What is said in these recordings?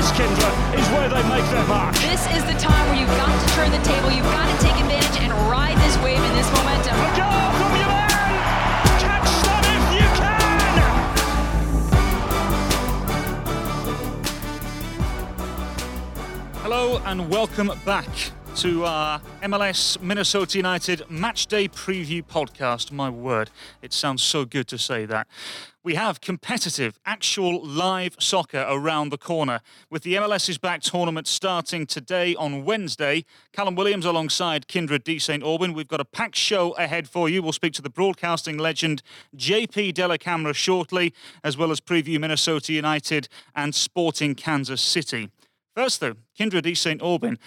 this, Kindler, is where they make their mark. This is the time where you've got to turn the table, you've got to take advantage and ride this wave and this momentum. A goal from your man! Catch them if you can! Hello and welcome back to our MLS Minnesota United match day preview podcast. My word, it sounds so good to say that. We have competitive, actual live soccer around the corner with the MLS's Back tournament starting today on Wednesday. Callum Williams alongside Kyndra D. St. Aubin. We've got a packed show ahead for you. We'll speak to the broadcasting legend JP Dellacamera shortly, as well as preview Minnesota United and Sporting Kansas City. First, though, Kyndra de St. Aubin.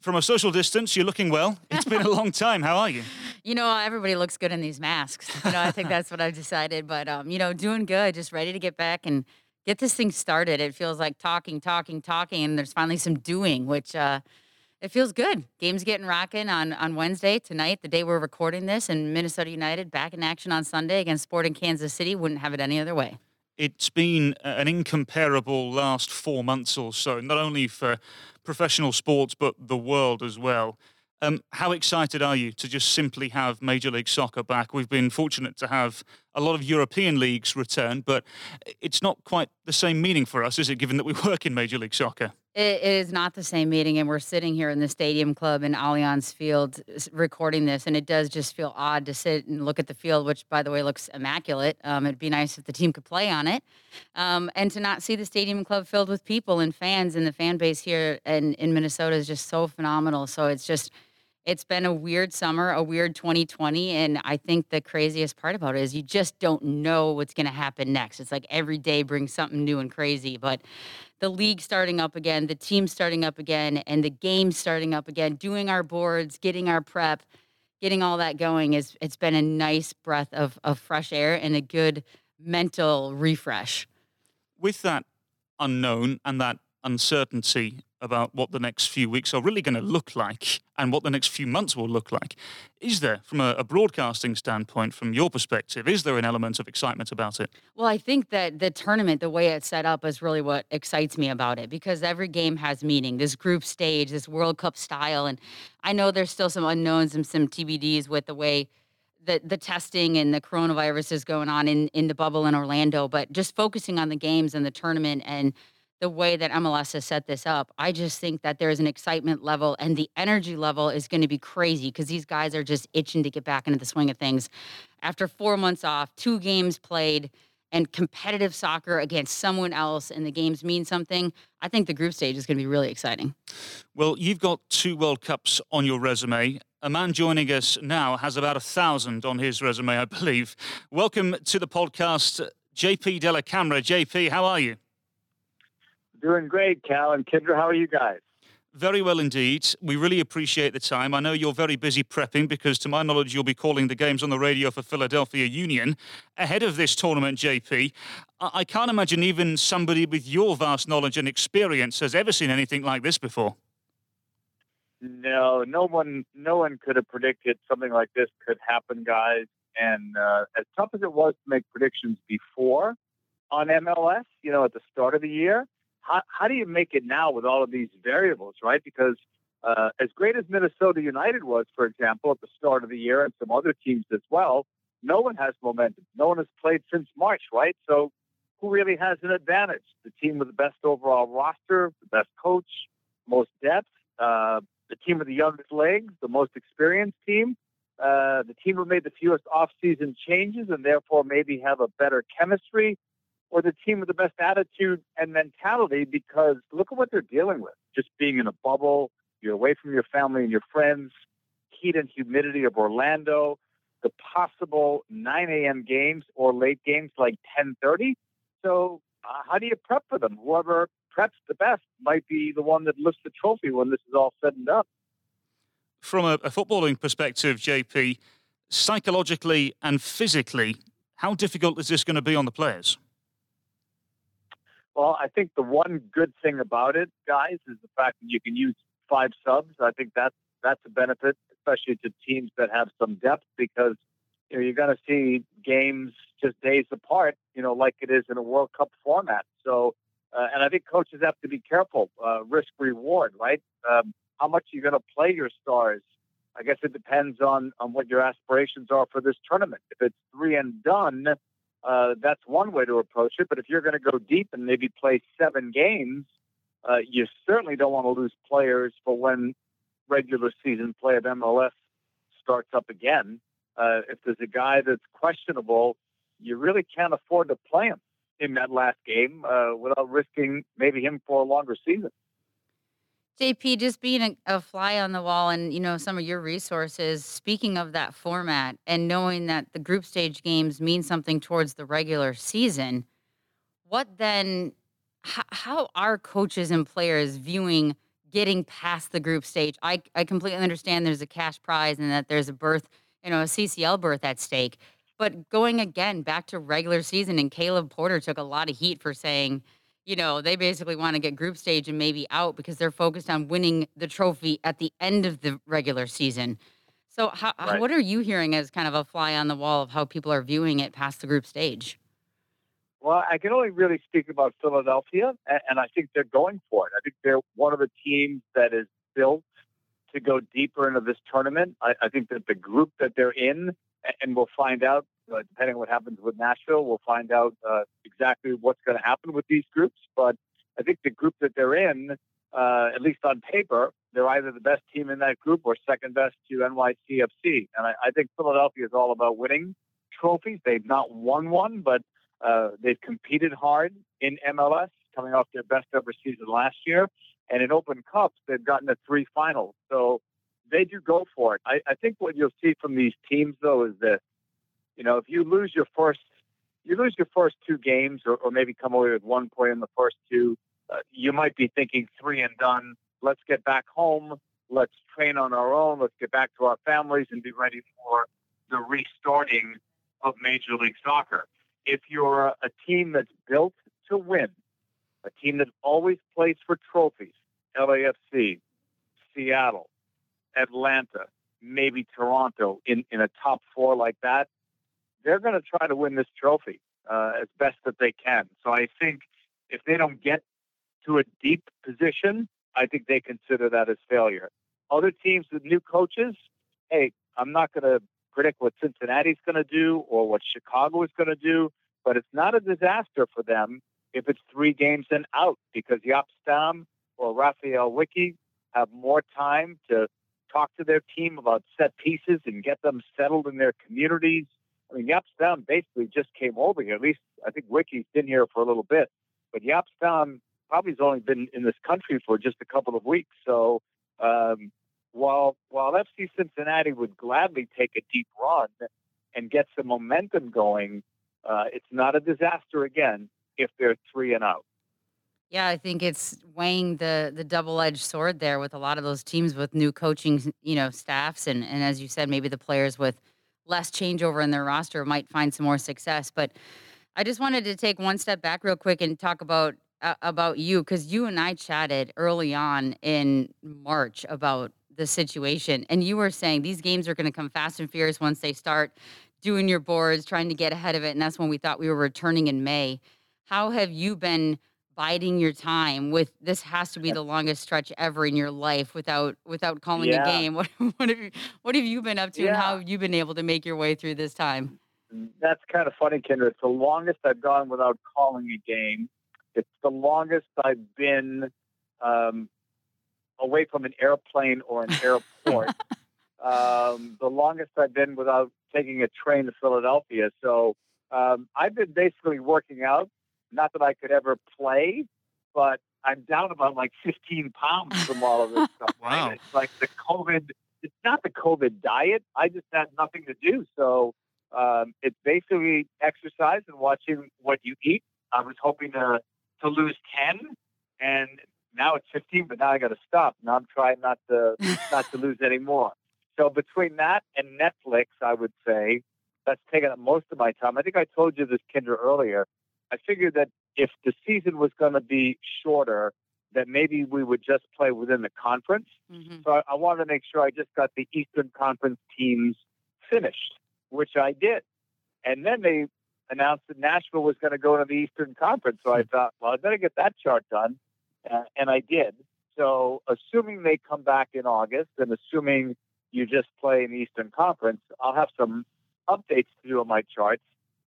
From a social distance, you're looking well. It's been a long time. How are you? You know, everybody looks good in these masks. You know, I think that's what I've decided. But um, you know, doing good, just ready to get back and get this thing started. It feels like talking, talking, talking, and there's finally some doing, which uh, it feels good. Game's getting rocking on on Wednesday tonight, the day we're recording this, and Minnesota United back in action on Sunday against Sporting Kansas City. Wouldn't have it any other way it's been an incomparable last four months or so, not only for professional sports, but the world as well. Um, how excited are you to just simply have Major League Soccer back? We've been fortunate to have a lot of European leagues return, but it's not quite the same meaning for us, is it, given that we work in Major League Soccer? It is not the same meeting, and we're sitting here in the Stadium Club in Allianz Field recording this, and it does just feel odd to sit and look at the field, which, by the way, looks immaculate. Um, it'd be nice if the team could play on it, um, and to not see the Stadium Club filled with people and fans, and the fan base here and in Minnesota is just so phenomenal. So it's just it's been a weird summer, a weird 2020. And I think the craziest part about it is you just don't know what's going to happen next. It's like every day brings something new and crazy. But the league starting up again, the team starting up again, and the game starting up again, doing our boards, getting our prep, getting all that going is it's been a nice breath of, of fresh air and a good mental refresh. With that unknown and that uncertainty about what the next few weeks are really going to look like and what the next few months will look like. Is there, from a, a, broadcasting standpoint, from your perspective, is there an element of excitement about it? Well, I think that the tournament, the way it's set up, is really what excites me about it because every game has meaning. This group stage, this World Cup style. And I know there's still some unknowns and some TBDs with the way the the testing and the coronavirus is going on in in the bubble in Orlando, but just focusing on the games and the tournament and the way that MLS has set this up. I just think that there's an excitement level and the energy level is going to be crazy because these guys are just itching to get back into the swing of things. After four months off, two games played, and competitive soccer against someone else, and the games mean something, I think the group stage is going to be really exciting. Well, you've got two World Cups on your resume. A man joining us now has about a thousand on his resume, I believe. Welcome to the podcast, JP Dellacamera. JP, how are you? Doing great, Cal and Kyndra. How are you guys? Very well indeed. We really appreciate the time. I know you're very busy prepping because, to my knowledge, you'll be calling the games on the radio for Philadelphia Union ahead of this tournament, JP. I can't imagine even somebody with your vast knowledge and experience has ever seen anything like this before. No, no one, no one could have predicted something like this could happen, guys. And uh, as tough as it was to make predictions before on MLS, you know, at the start of the year, how, how do you make it now with all of these variables, right? Because uh, as great as Minnesota United was, for example, at the start of the year, and some other teams as well, no one has momentum. No one has played since March, right? So who really has an advantage? The team with the best overall roster, the best coach, most depth, uh, the team with the youngest legs, the most experienced team, uh, the team who made the fewest off-season changes and therefore maybe have a better chemistry or the team with the best attitude and mentality because look at what they're dealing with. Just being in a bubble, you're away from your family and your friends, heat and humidity of Orlando, the possible 9 a.m. games or late games like 10:30. So, uh, how do you prep for them? Whoever preps the best might be the one that lifts the trophy when this is all said and done. From a, a footballing perspective, JP, psychologically and physically, how difficult is this going to be on the players? Well, I think the one good thing about it, guys, is the fact that you can use five subs. I think that's that's a benefit, especially to teams that have some depth, because you know you're going to see games just days apart, you know, like it is in a World Cup format. So Uh, and I think coaches have to be careful, uh, risk reward, right? Um, how much are you going to play your stars? I guess it depends on, on what your aspirations are for this tournament. If it's three and done, uh, that's one way to approach it. But if you're going to go deep and maybe play seven games, uh, you certainly don't want to lose players for when regular season play of MLS starts up again. Uh, if there's a guy that's questionable, you really can't afford to play him in that last game uh, without risking maybe him for a longer season. JP, just being a, a, fly on the wall and you know some of your resources. Speaking of that format and knowing that the group stage games mean something towards the regular season, what then? H- how are coaches and players viewing getting past the group stage? I I completely understand there's a cash prize and that there's a berth, you know, a CCL berth at stake. But going again back to regular season, and Caleb Porter took a lot of heat for saying, you know, they basically want to get group stage and maybe out because they're focused on winning the trophy at the end of the regular season. So, how, right. what are you hearing as kind of a fly on the wall of how people are viewing it past the group stage? Well, I can only really speak about Philadelphia, and I think they're going for it. I think they're one of the teams that is built to go deeper into this tournament. I, I think that the group that they're in, and we'll find out uh, depending on what happens with Nashville, we'll find out uh, exactly what's going to happen with these groups. But I think the group that they're in, uh, at least on paper, they're either the best team in that group or second best to NYCFC. And I, I think Philadelphia is all about winning trophies. They've not won one, but uh, they've competed hard in MLS, coming off their best ever season last year. And in Open Cups, they've gotten to three finals. So they do go for it. I, I think what you'll see from these teams, though, is that you know, if you lose your first, you lose your first two games, or, or maybe come away with one point in the first two, uh, you might be thinking three and done. Let's get back home. Let's train on our own. Let's get back to our families and be ready for the restarting of Major League Soccer. If you're a, a team that's built to win, a team that always plays for trophies, LAFC, Seattle, Atlanta, maybe Toronto in, in a top four like that, they're going to try to win this trophy uh, as best that they can. So I think if they don't get to a deep position, I think they consider that as failure. Other teams with new coaches, hey, I'm not going to predict what Cincinnati's going to do or what Chicago is going to do, but it's not a disaster for them if it's three games and out because Jaap Stam or Raphael Wicky have more time to talk to their team about set pieces and get them settled in their communities I mean, Jaap Stam basically just came over here. At least I think Wicky's been here for a little bit, but Jaap Stam probably has only been in this country for just a couple of weeks. So um, while while FC Cincinnati would gladly take a deep run and get some momentum going, uh, it's not a disaster again if they're three and out. Yeah, I think it's weighing the the double edged sword there with a lot of those teams with new coaching, you know, staffs and and as you said, maybe the players with less changeover in their roster might find some more success. But I just wanted to take one step back real quick and talk about uh, about you because you and I chatted early on in March about the situation, and you were saying these games are going to come fast and furious once they start doing your boards, trying to get ahead of it, and that's when we thought we were returning in May. How have you been? Biding your time with this has to be the longest stretch ever in your life without without calling yeah. a game. What what have you what have you been up to yeah. and how have you been able to make your way through this time? That's kind of funny, Kyndra. It's the longest I've gone without calling a game. It's the longest I've been um, away from an airplane or an airport. um, the longest I've been without taking a train to Philadelphia. So um, I've been basically working out not that I could ever play, but I'm down about like 15 pounds from all of this stuff. wow. Right? It's like the COVID, it's not the COVID diet. I just had nothing to do. So um, it's basically exercise and watching what you eat. I was hoping to, to lose 10 and now it's 15, but now I got to stop. Now I'm trying not to, not to lose any more. So between that and Netflix, I would say that's taken up most of my time. I think I told you this, Kyndra, earlier. I figured that if the season was going to be shorter, that maybe we would just play within the conference. Mm-hmm. So I, I wanted to make sure I just got the Eastern Conference teams finished, which I did. And then they announced that Nashville was going to go to the Eastern Conference. So I thought, well, I better get that chart done, uh, and I did. So assuming they come back in August, and assuming you just play in the Eastern Conference, I'll have some updates to do on my charts.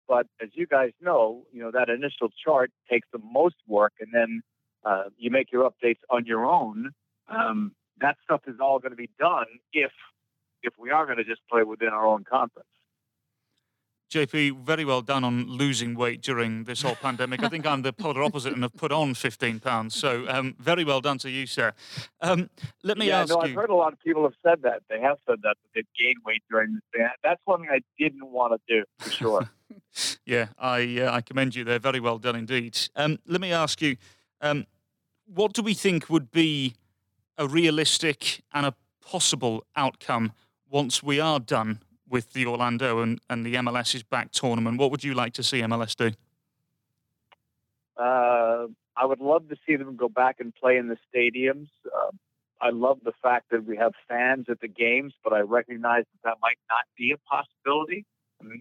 But as you guys know, you know that initial chart takes the most work, and then uh, you make your updates on your own. Um, that stuff is all going to be done if if we are going to just play within our own conference. JP, very well done on losing weight during this whole pandemic. I think I'm the polar opposite and have put on 15 pounds. So um, very well done to you, sir. Um, let me yeah, ask no, you. I've heard a lot of people have said that. They have said that, that they've gained weight during this thing. That's one thing I didn't want to do, for sure. yeah, I, uh, I commend you there. Very well done indeed. Um, let me ask you, um, what do we think would be a realistic and a possible outcome once we are done with the Orlando and, and the MLS is back tournament? What would you like to see MLS do? Uh, I would love to see them go back and play in the stadiums. Uh, I love the fact that we have fans at the games, but I recognize that that might not be a possibility.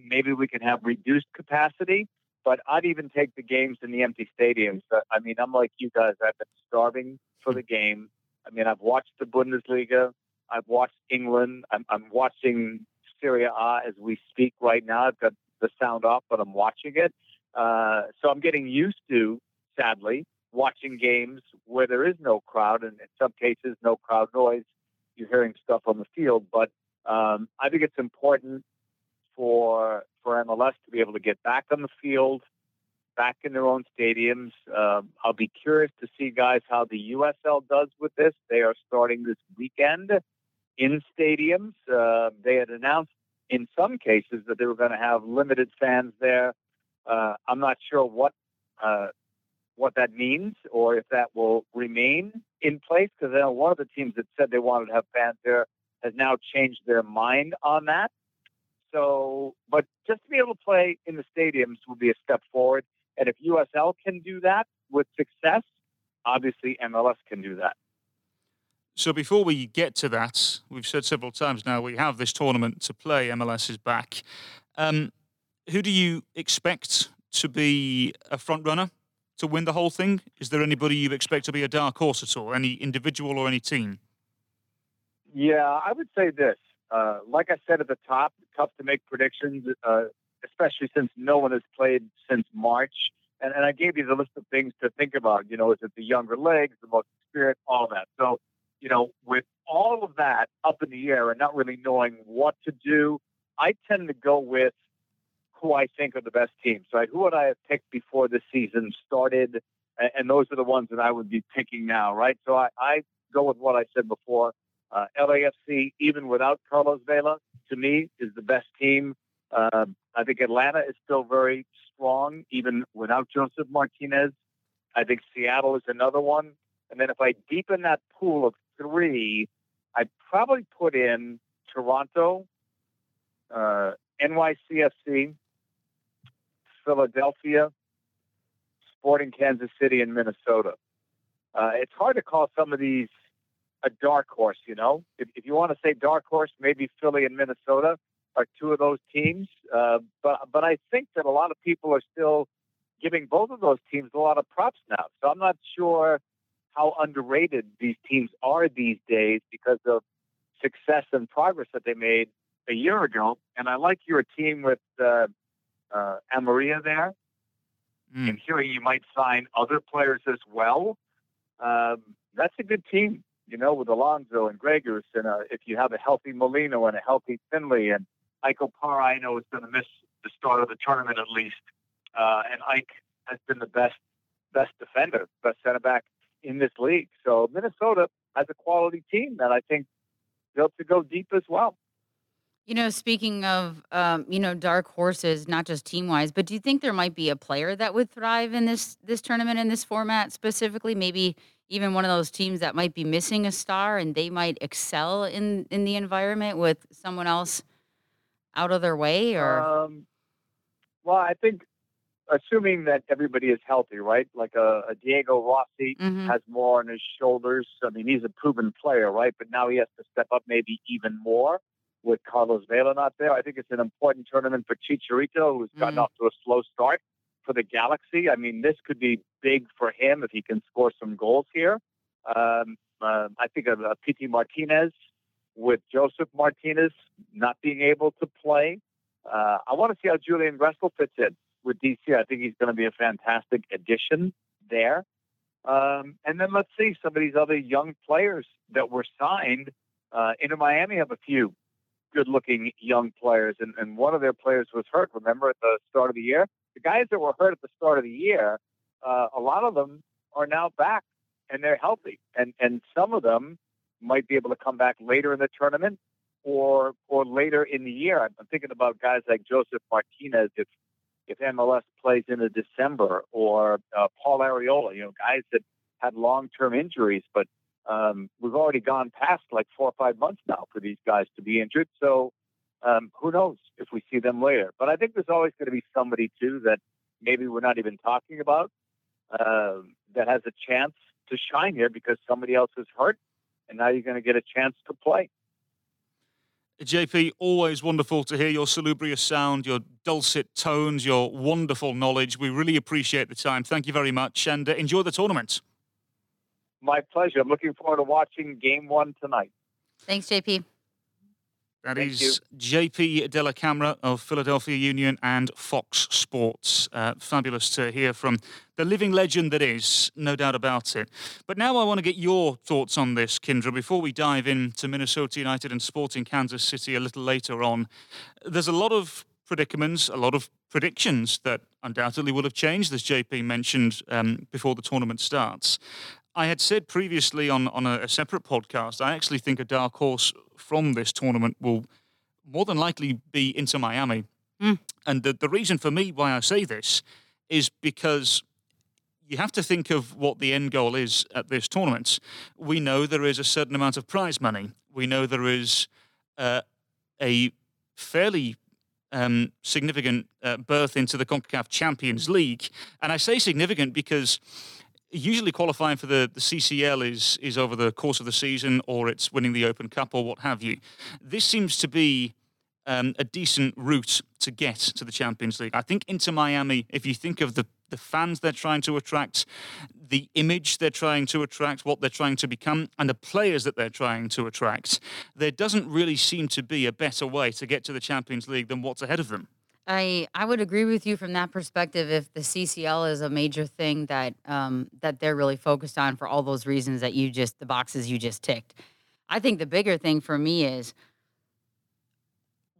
Maybe we can have reduced capacity, but I'd even take the games in the empty stadiums. Uh, I mean, I'm like you guys. I've been starving for the game. I mean, I've watched the Bundesliga. I've watched England. I'm, I'm watching Serie A as we speak right now. I've got the sound off, but I'm watching it. Uh, so I'm getting used to, sadly, watching games where there is no crowd, and in some cases, no crowd noise. You're hearing stuff on the field, but um, I think it's important for for MLS to be able to get back on the field, back in their own stadiums. Um, I'll be curious to see, guys, how the USL does with this. They are starting this weekend in stadiums. Uh, they had announced in some cases that they were going to have limited fans there. Uh, I'm not sure what uh, what that means or if that will remain in place because one of the teams that said they wanted to have fans there has now changed their mind on that. So, but just to be able to play in the stadiums will be a step forward. And if USL can do that with success, obviously MLS can do that. So before we get to that, we've said several times now we have this tournament to play. MLS is back. Um, who do you expect to be a front runner to win the whole thing? Is there anybody you expect to be a dark horse at all? Any individual or any team? Yeah, I would say this. Uh, like I said at the top, tough to make predictions, uh, especially since no one has played since March. And, and I gave you the list of things to think about. You know, is it the younger legs, the most experienced, all that. So, you know, with all of that up in the air and not really knowing what to do, I tend to go with who I think are the best teams. Right? Who would I have picked before the season started? And, and those are the ones that I would be picking now, right? So I, I go with what I said before. Uh, LAFC, even without Carlos Vela, to me is the best team. Uh, I think Atlanta is still very strong, even without Josef Martinez. I think Seattle is another one. And then if I deepen that pool of three, I'd probably put in Toronto, uh, NYCFC, Philadelphia, Sporting Kansas City, and Minnesota. Uh, it's hard to call some of these a dark horse, you know. If, if you want to say dark horse, maybe Philly and Minnesota are two of those teams. Uh, but but I think that a lot of people are still giving both of those teams a lot of props now. So I'm not sure how underrated these teams are these days because of success and progress that they made a year ago. And I like your team with uh, uh, Amarilla there. Mm. And hearing you might sign other players as well. Um, that's a good team you know, with Alonso and Gregus, and uh, if you have a healthy Molino and a healthy Finlay, and Ike Opara, I know is going to miss the start of the tournament at least. Uh, and Ike has been the best best defender, best center back in this league. So Minnesota has a quality team that I think built to go deep as well. You know, speaking of, um, you know, dark horses, not just team wise, but do you think there might be a player that would thrive in this this tournament in this format specifically? Maybe even one of those teams that might be missing a star and they might excel in in the environment with someone else out of their way or Um, well, I think assuming that everybody is healthy, right? Like a, a Diego Rossi Mhm. has more on his shoulders. I mean, he's a proven player, right? But now he has to step up maybe even more. with Carlos Vela not there. I think it's an important tournament for Chicharito, who's gotten Mm. off to a slow start for the Galaxy. I mean, this could be big for him if he can score some goals here. Um, uh, I think of uh, Pity Martinez with Josef Martinez not being able to play. Uh, I want to see how Julian Gressel fits in with DC. I think he's going to be a fantastic addition there. Um, and then let's see some of these other young players that were signed. Uh, Miami have a few good-looking young players, and, and one of their players was hurt. Remember at the start of the year, the guys that were hurt at the start of the year, uh, a lot of them are now back and they're healthy, and and some of them might be able to come back later in the tournament or or later in the year. I'm I'm thinking about guys like Josef Martinez if if MLS plays into December, or uh, Paul Areola, you know, guys that had long-term injuries, but um, we've already gone past like four or five months now for these guys to be injured. So um, who knows if we see them later? But I think there's always going to be somebody too that maybe we're not even talking about uh, that has a chance to shine here because somebody else is hurt, and now you're going to get a chance to play. JP, always wonderful to hear your salubrious sound, your dulcet tones, your wonderful knowledge. We really appreciate the time. Thank you very much and uh, enjoy the tournament. My pleasure. I'm looking forward to watching Game One tonight. Thanks, JP. That Thank is JP Dellacamera of Philadelphia Union and Fox Sports. Uh, fabulous to hear from the living legend that is, no doubt about it. But now I want to get your thoughts on this, Kyndra, before we dive into Minnesota United and Sporting Kansas City a little later on. There's a lot of predicaments, a lot of predictions that undoubtedly will have changed, as JP mentioned um, before the tournament starts. I had said previously on, on a, a separate podcast, I actually think a dark horse from this tournament will more than likely be Inter Miami. Mm. And the, the reason for me why I say this is because you have to think of what the end goal is at this tournament. We know there is a certain amount of prize money. We know there is uh, a fairly um, significant uh, berth into the CONCACAF Champions League. And I say significant because usually qualifying for the, the CCL is is over the course of the season or it's winning the Open Cup or what have you. This seems to be um, a decent route to get to the Champions League. I think Inter Miami, if you think of the, the fans they're trying to attract, the image they're trying to attract, what they're trying to become, and the players that they're trying to attract, there doesn't really seem to be a better way to get to the Champions League than what's ahead of them. I I would agree with you from that perspective. If the CCL is a major thing that um, that they're really focused on for all those reasons that you just the boxes you just ticked, I think the bigger thing for me is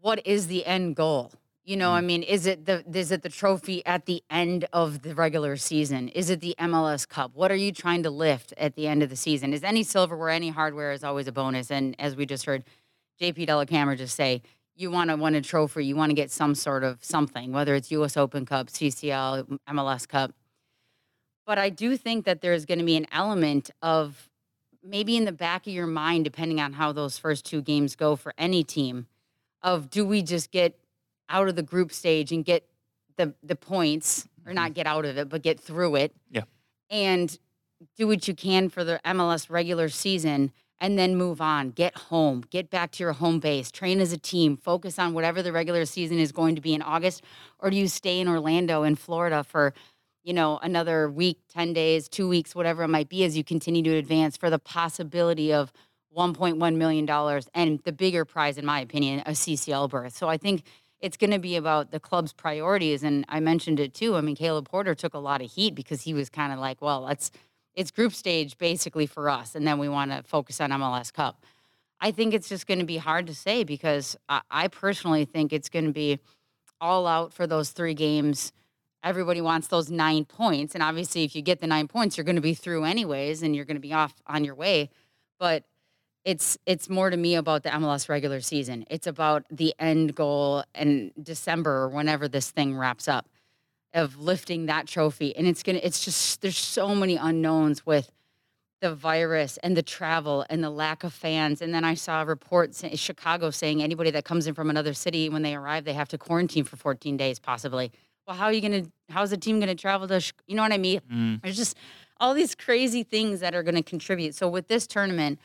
what is the end goal? You know, I mean, is it the is it the trophy at the end of the regular season? Is it the MLS Cup? What are you trying to lift at the end of the season? Is any silverware, any hardware is always a bonus? And as we just heard, JP Dellacamera just say, you want to win a trophy, you want to get some sort of something, whether it's U.S. Open Cup, CCL, MLS Cup. But I do think that there's going to be an element of maybe in the back of your mind, depending on how those first two games go for any team, of do we just get out of the group stage and get the the points, or not mm-hmm. get out of it, but get through it, Yeah. and do what you can for the MLS regular season and then move on. Get home, get back to your home base, train as a team, focus on whatever the regular season is going to be in August, or do you stay in Orlando in Florida for, you know, another week, 10 days, 2 weeks, whatever it might be as you continue to advance for the possibility of 1.1 million dollars and the bigger prize in my opinion, a CCL berth. So I think it's going to be about the club's priorities and I mentioned it too. I mean, Caleb Porter took a lot of heat because he was kind of like, well, let's it's group stage basically for us, and then we want to focus on MLS Cup. I think it's just going to be hard to say because I, I personally think it's going to be all out for those three games. Everybody wants those nine points, and obviously, if you get the nine points, you're going to be through anyways, and you're going to be off on your way. But it's it's more to me about the MLS regular season. It's about the end goal in December or whenever this thing wraps up of lifting that trophy. And it's gonna it's just there's so many unknowns with the virus and the travel and the lack of fans. And then i saw reports in chicago saying anybody that comes in from another city when they arrive they have to quarantine for 14 days possibly. Well how are you gonna how's the team gonna travel to you know what i mean? Mm. there's just all these crazy things that are going to contribute. So with this tournament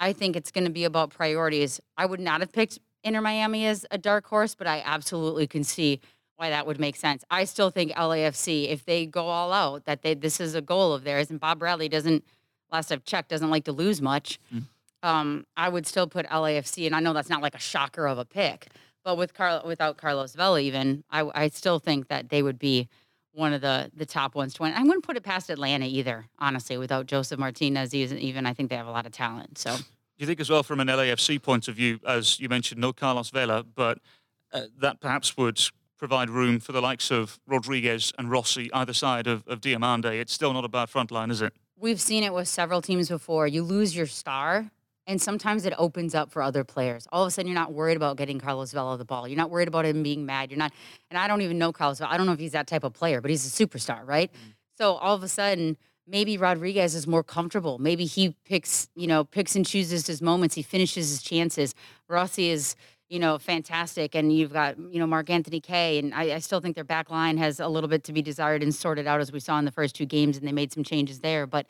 i think it's going to be about priorities. I would not have picked Inter Miami as a dark horse, but I absolutely can see why that would make sense. I still think LAFC, if they go all out, that they this is a goal of theirs, and Bob Bradley doesn't. Last I've checked, doesn't like to lose much. Mm. Um, I would still put LAFC, and I know that's not like a shocker of a pick, but with Carl, without Carlos Vela, even I, I still think that they would be one of the the top ones to win. I wouldn't put it past Atlanta either, honestly. Without Josef Martinez, even I think they have a lot of talent. So, do you think as well from an LAFC point of view, as you mentioned, no Carlos Vela, but uh, that perhaps would provide room for the likes of Rodriguez and Rossi either side of, of Diomande. It's still not a bad front line, is it? We've seen it with several teams before. You lose your star, and sometimes it opens up for other players. All of a sudden, you're not worried about getting Carlos Vela the ball. You're not worried about him being mad. You're not, and I don't even know Carlos Vela. I don't know if he's that type of player, but he's a superstar, right? Mm-hmm. So all of a sudden, maybe Rodriguez is more comfortable. Maybe he picks, you know, picks and chooses his moments. He finishes his chances. Rossi is, you know, fantastic. And you've got, you know, Mark Anthony Kaye. And I, I, still think their back line has a little bit to be desired and sorted out as we saw in the first two games. And they made some changes there, but,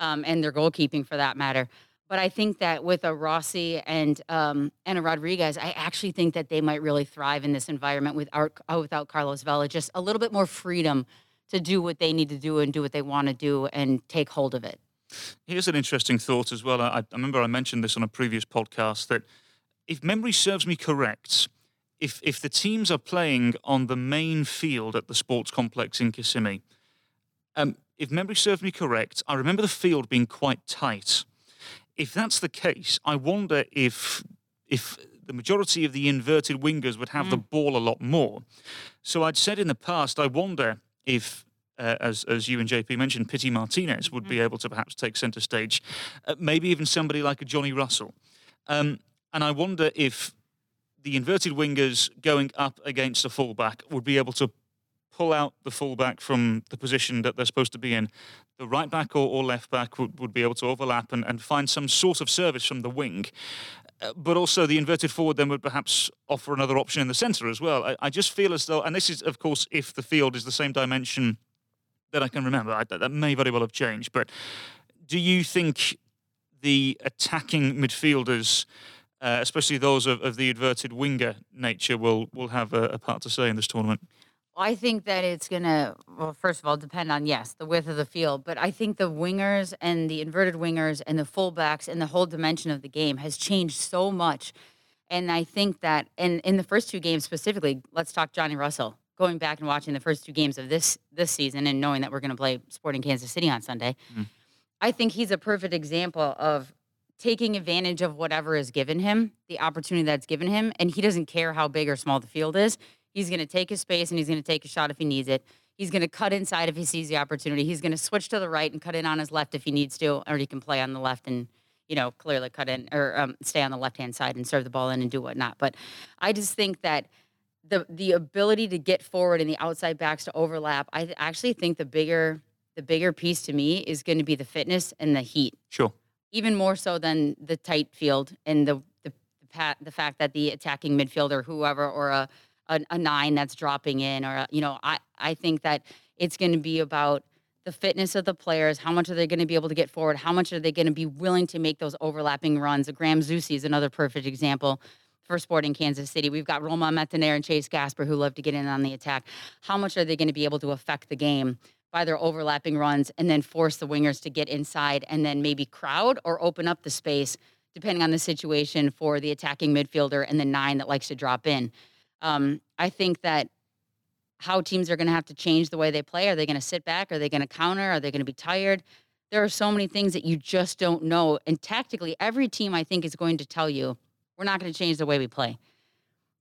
um, and their goalkeeping for that matter. But I think that with a Rossi and um, and a Rodriguez, I actually think that they might really thrive in this environment without without Carlos Vela. Just a little bit more freedom to do what they need to do and do what they want to do and take hold of it. Here's an interesting thought as well. I, I remember I mentioned this on a previous podcast that if memory serves me correct, if if the teams are playing on the main field at the sports complex in Kissimmee, um, if memory serves me correct, I remember the field being quite tight if that's the case, I wonder if if the majority of the inverted wingers would have mm. the ball a lot more. So I'd said in the past, I wonder if. Uh, as as you and JP mentioned, Pity Martinez would mm. be able to perhaps take centre stage, uh, maybe even somebody like a Johnny Russell, um, and I wonder if the inverted wingers going up against a fullback would be able to pull out the fullback from the position that they're supposed to be in, the right back or, or left back would, would be able to overlap and, and find some sort of service from the wing. Uh, but also the inverted forward then would perhaps offer another option in the centre as well. I, I, just feel as though, and this is, of course, if the field is the same dimension that I can remember, I, that may very well have changed. But do you think the attacking midfielders, uh, especially those of, of, the inverted winger nature, will will have a, a part to say in this tournament? I think that it's going to, well, first of all, depend on, yes, the width of the field. But I think the wingers and the inverted wingers and the fullbacks and the whole dimension of the game has changed so much. And I think that in, in the first two games specifically, let's talk Johnny Russell. Going back and watching the first two games of this this season and knowing that we're going to play Sporting Kansas City on Sunday, mm. I think he's a perfect example of taking advantage of whatever is given him, the opportunity that's given him, and he doesn't care how big or small the field is. He's going to take his space and he's going to take a shot if he needs it. He's going to cut inside if he sees the opportunity. He's going to switch to the right and cut in on his left if he needs to, or he can play on the left and you know clearly cut in or um, stay on the left hand side and serve the ball in and do whatnot. But I just think that the the ability to get forward and the outside backs to overlap, I actually think the bigger the bigger piece to me is going to be the fitness and the heat. Sure. Even more so than the tight field and the the the, fact that the attacking midfielder, whoever, or a a, a nine that's dropping in, or you know, I I think that it's going to be about the fitness of the players. How much are they going to be able to get forward? How much are they going to be willing to make those overlapping runs? Graham Zusi is another perfect example for Sporting Kansas City. We've got Romain Métanire and Chase Gasper who love to get in on the attack. How much are they going to be able to affect the game by their overlapping runs and then force the wingers to get inside and then maybe crowd or open up the space depending on the situation for the attacking midfielder and the nine that likes to drop in. Um, I think that how teams are going to have to change the way they play. Are they going to sit back? Are they going to counter? Are they going to be tired? There are so many things that you just don't know. And tactically, every team I think is going to tell you we're not going to change the way we play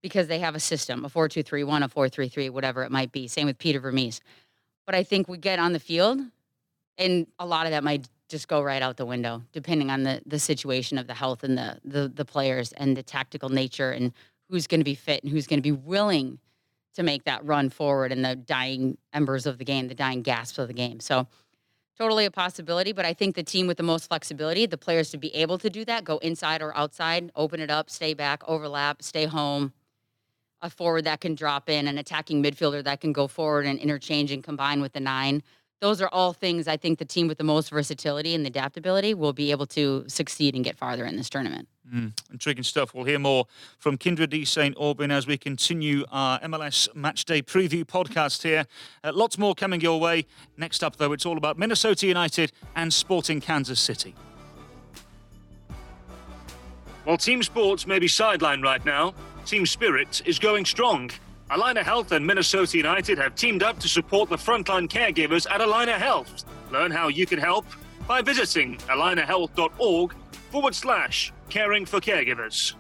because they have a system, a 4-2-3-1, a 4-3-3, whatever it might be. Same with Peter Vermes. But I think we get on the field and a lot of that might just go right out the window, depending on the the situation of the health and the the, the players and the tactical nature and who's going to be fit and who's going to be willing to make that run forward in the dying embers of the game, the dying gasps of the game. So, totally a possibility. But I think the team with the most flexibility, the players to be able to do that, go inside or outside, open it up, stay back, overlap, stay home. A forward that can drop in, an attacking midfielder that can go forward and interchange and combine with the nine. those are all things I think the team with the most versatility and adaptability will be able to succeed and get farther in this tournament. Mm, intriguing stuff. We'll hear more from Kyndra de St. Aubin as we continue our MLS Matchday preview podcast here. Uh, lots more coming your way. Next up, though, it's all about Minnesota United and Sporting Kansas City. While team sports may be sidelined right now, team spirit is going strong. Allina Health and Minnesota United have teamed up to support the frontline caregivers at Allina Health. Learn how you can help by visiting allinahealth.org forward slash caring for caregivers.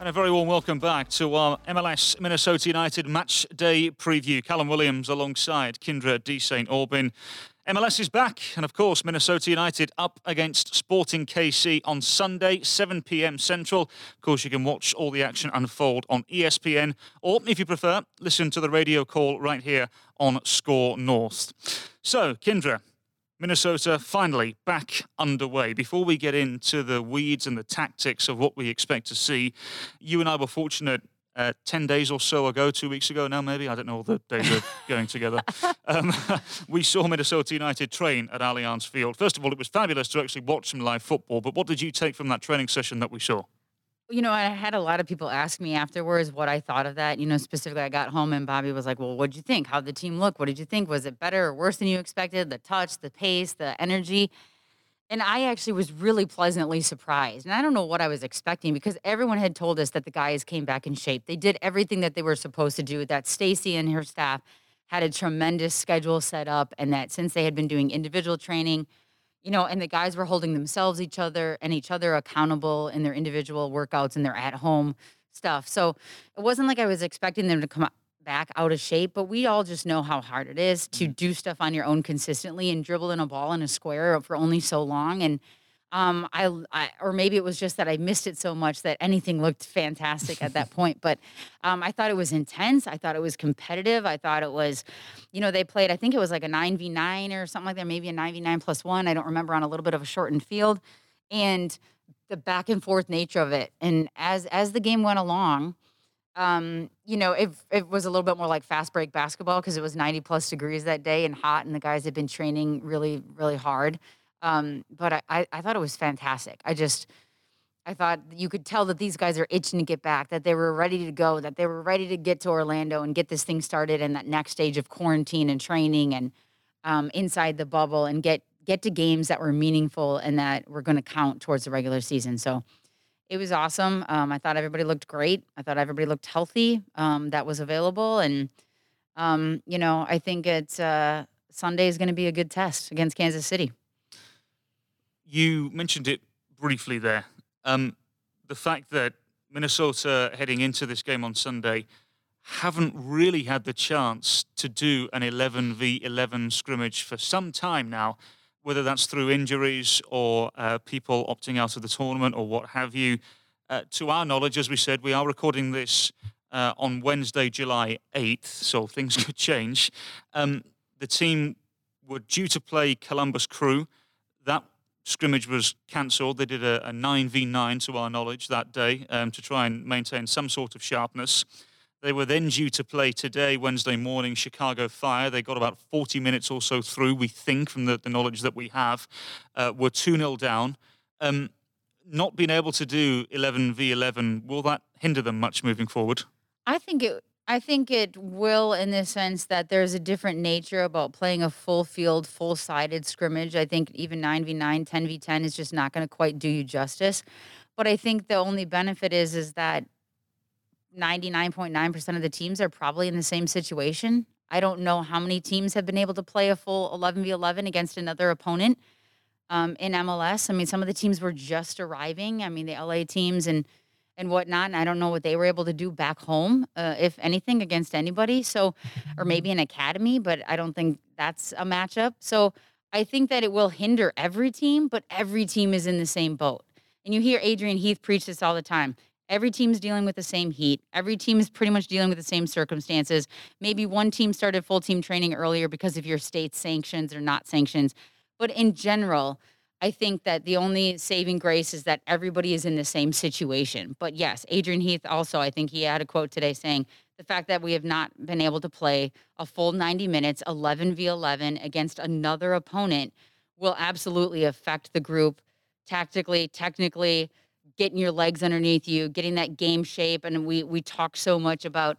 And a very warm welcome back to our MLS Minnesota United match day preview. Callum Williams alongside Kyndra D. St. Aubin. MLS is back, and of course, Minnesota United up against Sporting KC on Sunday, 7 p.m. Central. Of course, you can watch all the action unfold on ESPN, or if you prefer, listen to the radio call right here on SKOR North. So, Kyndra, Minnesota finally back underway. Before we get into the weeds and the tactics of what we expect to see, you and I were fortunate uh, 10 days or so ago, two weeks ago now, maybe. I don't know, all the days are going together. Um, we saw Minnesota United train at Allianz Field. First of all, it was fabulous to actually watch some live football, but what did you take from that training session that we saw? You know, I had a lot of people ask me afterwards what I thought of that. You know, specifically, I got home and Bobby was like, Well, what did you think? How'd the team look? What did you think? Was it better or worse than you expected? The touch, the pace, the energy. And I actually was really pleasantly surprised. And I don't know what I was expecting because everyone had told us that the guys came back in shape. They did everything that they were supposed to do, that Stacy and her staff had a tremendous schedule set up, and that since they had been doing individual training, you know, and the guys were holding themselves each other and each other accountable in their individual workouts and their at home stuff. So it wasn't like I was expecting them to come back out of shape, but we all just know how hard it is to mm. do stuff on your own consistently and dribble in a ball in a square for only so long. And um, I, I, or maybe it was just that I missed it so much that anything looked fantastic at that point. But um, I thought it was intense. I thought it was competitive. I thought it was, you know, they played. I think it was like a nine v nine or something like that, maybe a nine v nine plus one. I don't remember on a little bit of a shortened field, and the back and forth nature of it. And as as the game went along, um, you know, it, it was a little bit more like fast break basketball because it was 90 plus degrees that day and hot, and the guys had been training really, really hard. Um, but I, I, I thought it was fantastic. I just, I thought you could tell that these guys are itching to get back, that they were ready to go, that they were ready to get to Orlando and get this thing started in that next stage of quarantine and training and um, inside the bubble and get get to games that were meaningful and that were going to count towards the regular season. So it was awesome. Um, I thought everybody looked great. I thought everybody looked healthy. Um, that was available, and um, you know, I think it's uh, Sunday is going to be a good test against Kansas City. You mentioned it briefly there. Um, the fact that Minnesota heading into this game on Sunday haven't really had the chance to do an 11 v 11 scrimmage for some time now whether that's through injuries or uh, people opting out of the tournament or what have you. Uh, to our knowledge, as we said, we are recording this uh, on Wednesday, July 8th, so things could change. Um, the team were due to play Columbus Crew. That scrimmage was cancelled. They did a, a, 9v9 to our knowledge that day um, to try and maintain some sort of sharpness. They were then due to play today, Wednesday morning, Chicago Fire. They got about 40 minutes or so through, we think, from the, the knowledge that we have. Uh, were 2 0 down. Um, not being able to do 11 v 11, will that hinder them much moving forward? I think it. I think it will in the sense that there's a different nature about playing a full field, full sided scrimmage. I think even 9v9, 10v10 is just not going to quite do you justice. But I think the only benefit is is that 99.9% of the teams are probably in the same situation. I don't know how many teams have been able to play a full 11v11 against another opponent um, in MLS. I mean, some of the teams were just arriving. I mean, the LA teams and and whatnot. And I don't know what they were able to do back home, uh, if anything, against anybody. So, or maybe an academy, but I don't think that's a matchup. So, I think that it will hinder every team, but every team is in the same boat. And you hear Adrian Heath preach this all the time. Every team's dealing with the same heat. Every team is pretty much dealing with the same circumstances. Maybe one team started full team training earlier because of your state's sanctions or not sanctions. But in general, I think that the only saving grace is that everybody is in the same situation. But yes, Adrian Heath also, I think he had a quote today saying the fact that we have not been able to play a full 90 minutes, 11 v 11 against another opponent will absolutely affect the group tactically, technically, getting your legs underneath you, getting that game shape. And we we talk so much about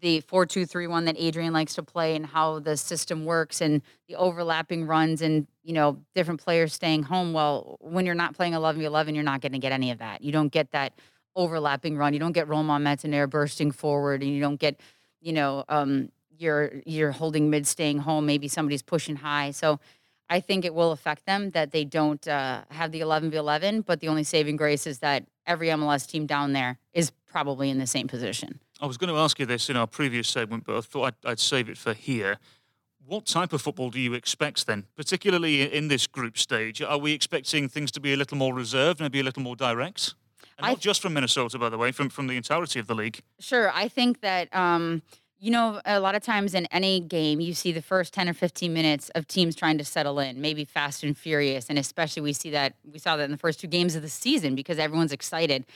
the 4-2-3-1 that Adrian likes to play and how the system works and the overlapping runs and you know different players staying home. Well when you're not playing 11 v 11 you're not going to get any of that. You don't get that overlapping run. You don't get Romain Metanire bursting forward and you don't get you know um, you're you're holding mid staying home. Maybe somebody's pushing high. So I think it will affect them that they don't uh, have the 11 v 11 but the only saving grace is that every MLS team down there is probably in the same position I was going to ask you this in our previous segment, but I thought I'd, I'd save it for here. What type of football do you expect then, particularly in this group stage? Are we expecting things to be a little more reserved, maybe a little more direct? And not just from Minnesota, by the way, from, from the entirety of the league. Sure. I think that, um, you know, a lot of times in any game, you see the first 10 or 15 minutes of teams trying to settle in, maybe fast and furious. And especially we see that, we saw that in the first two games of the season because everyone's excited.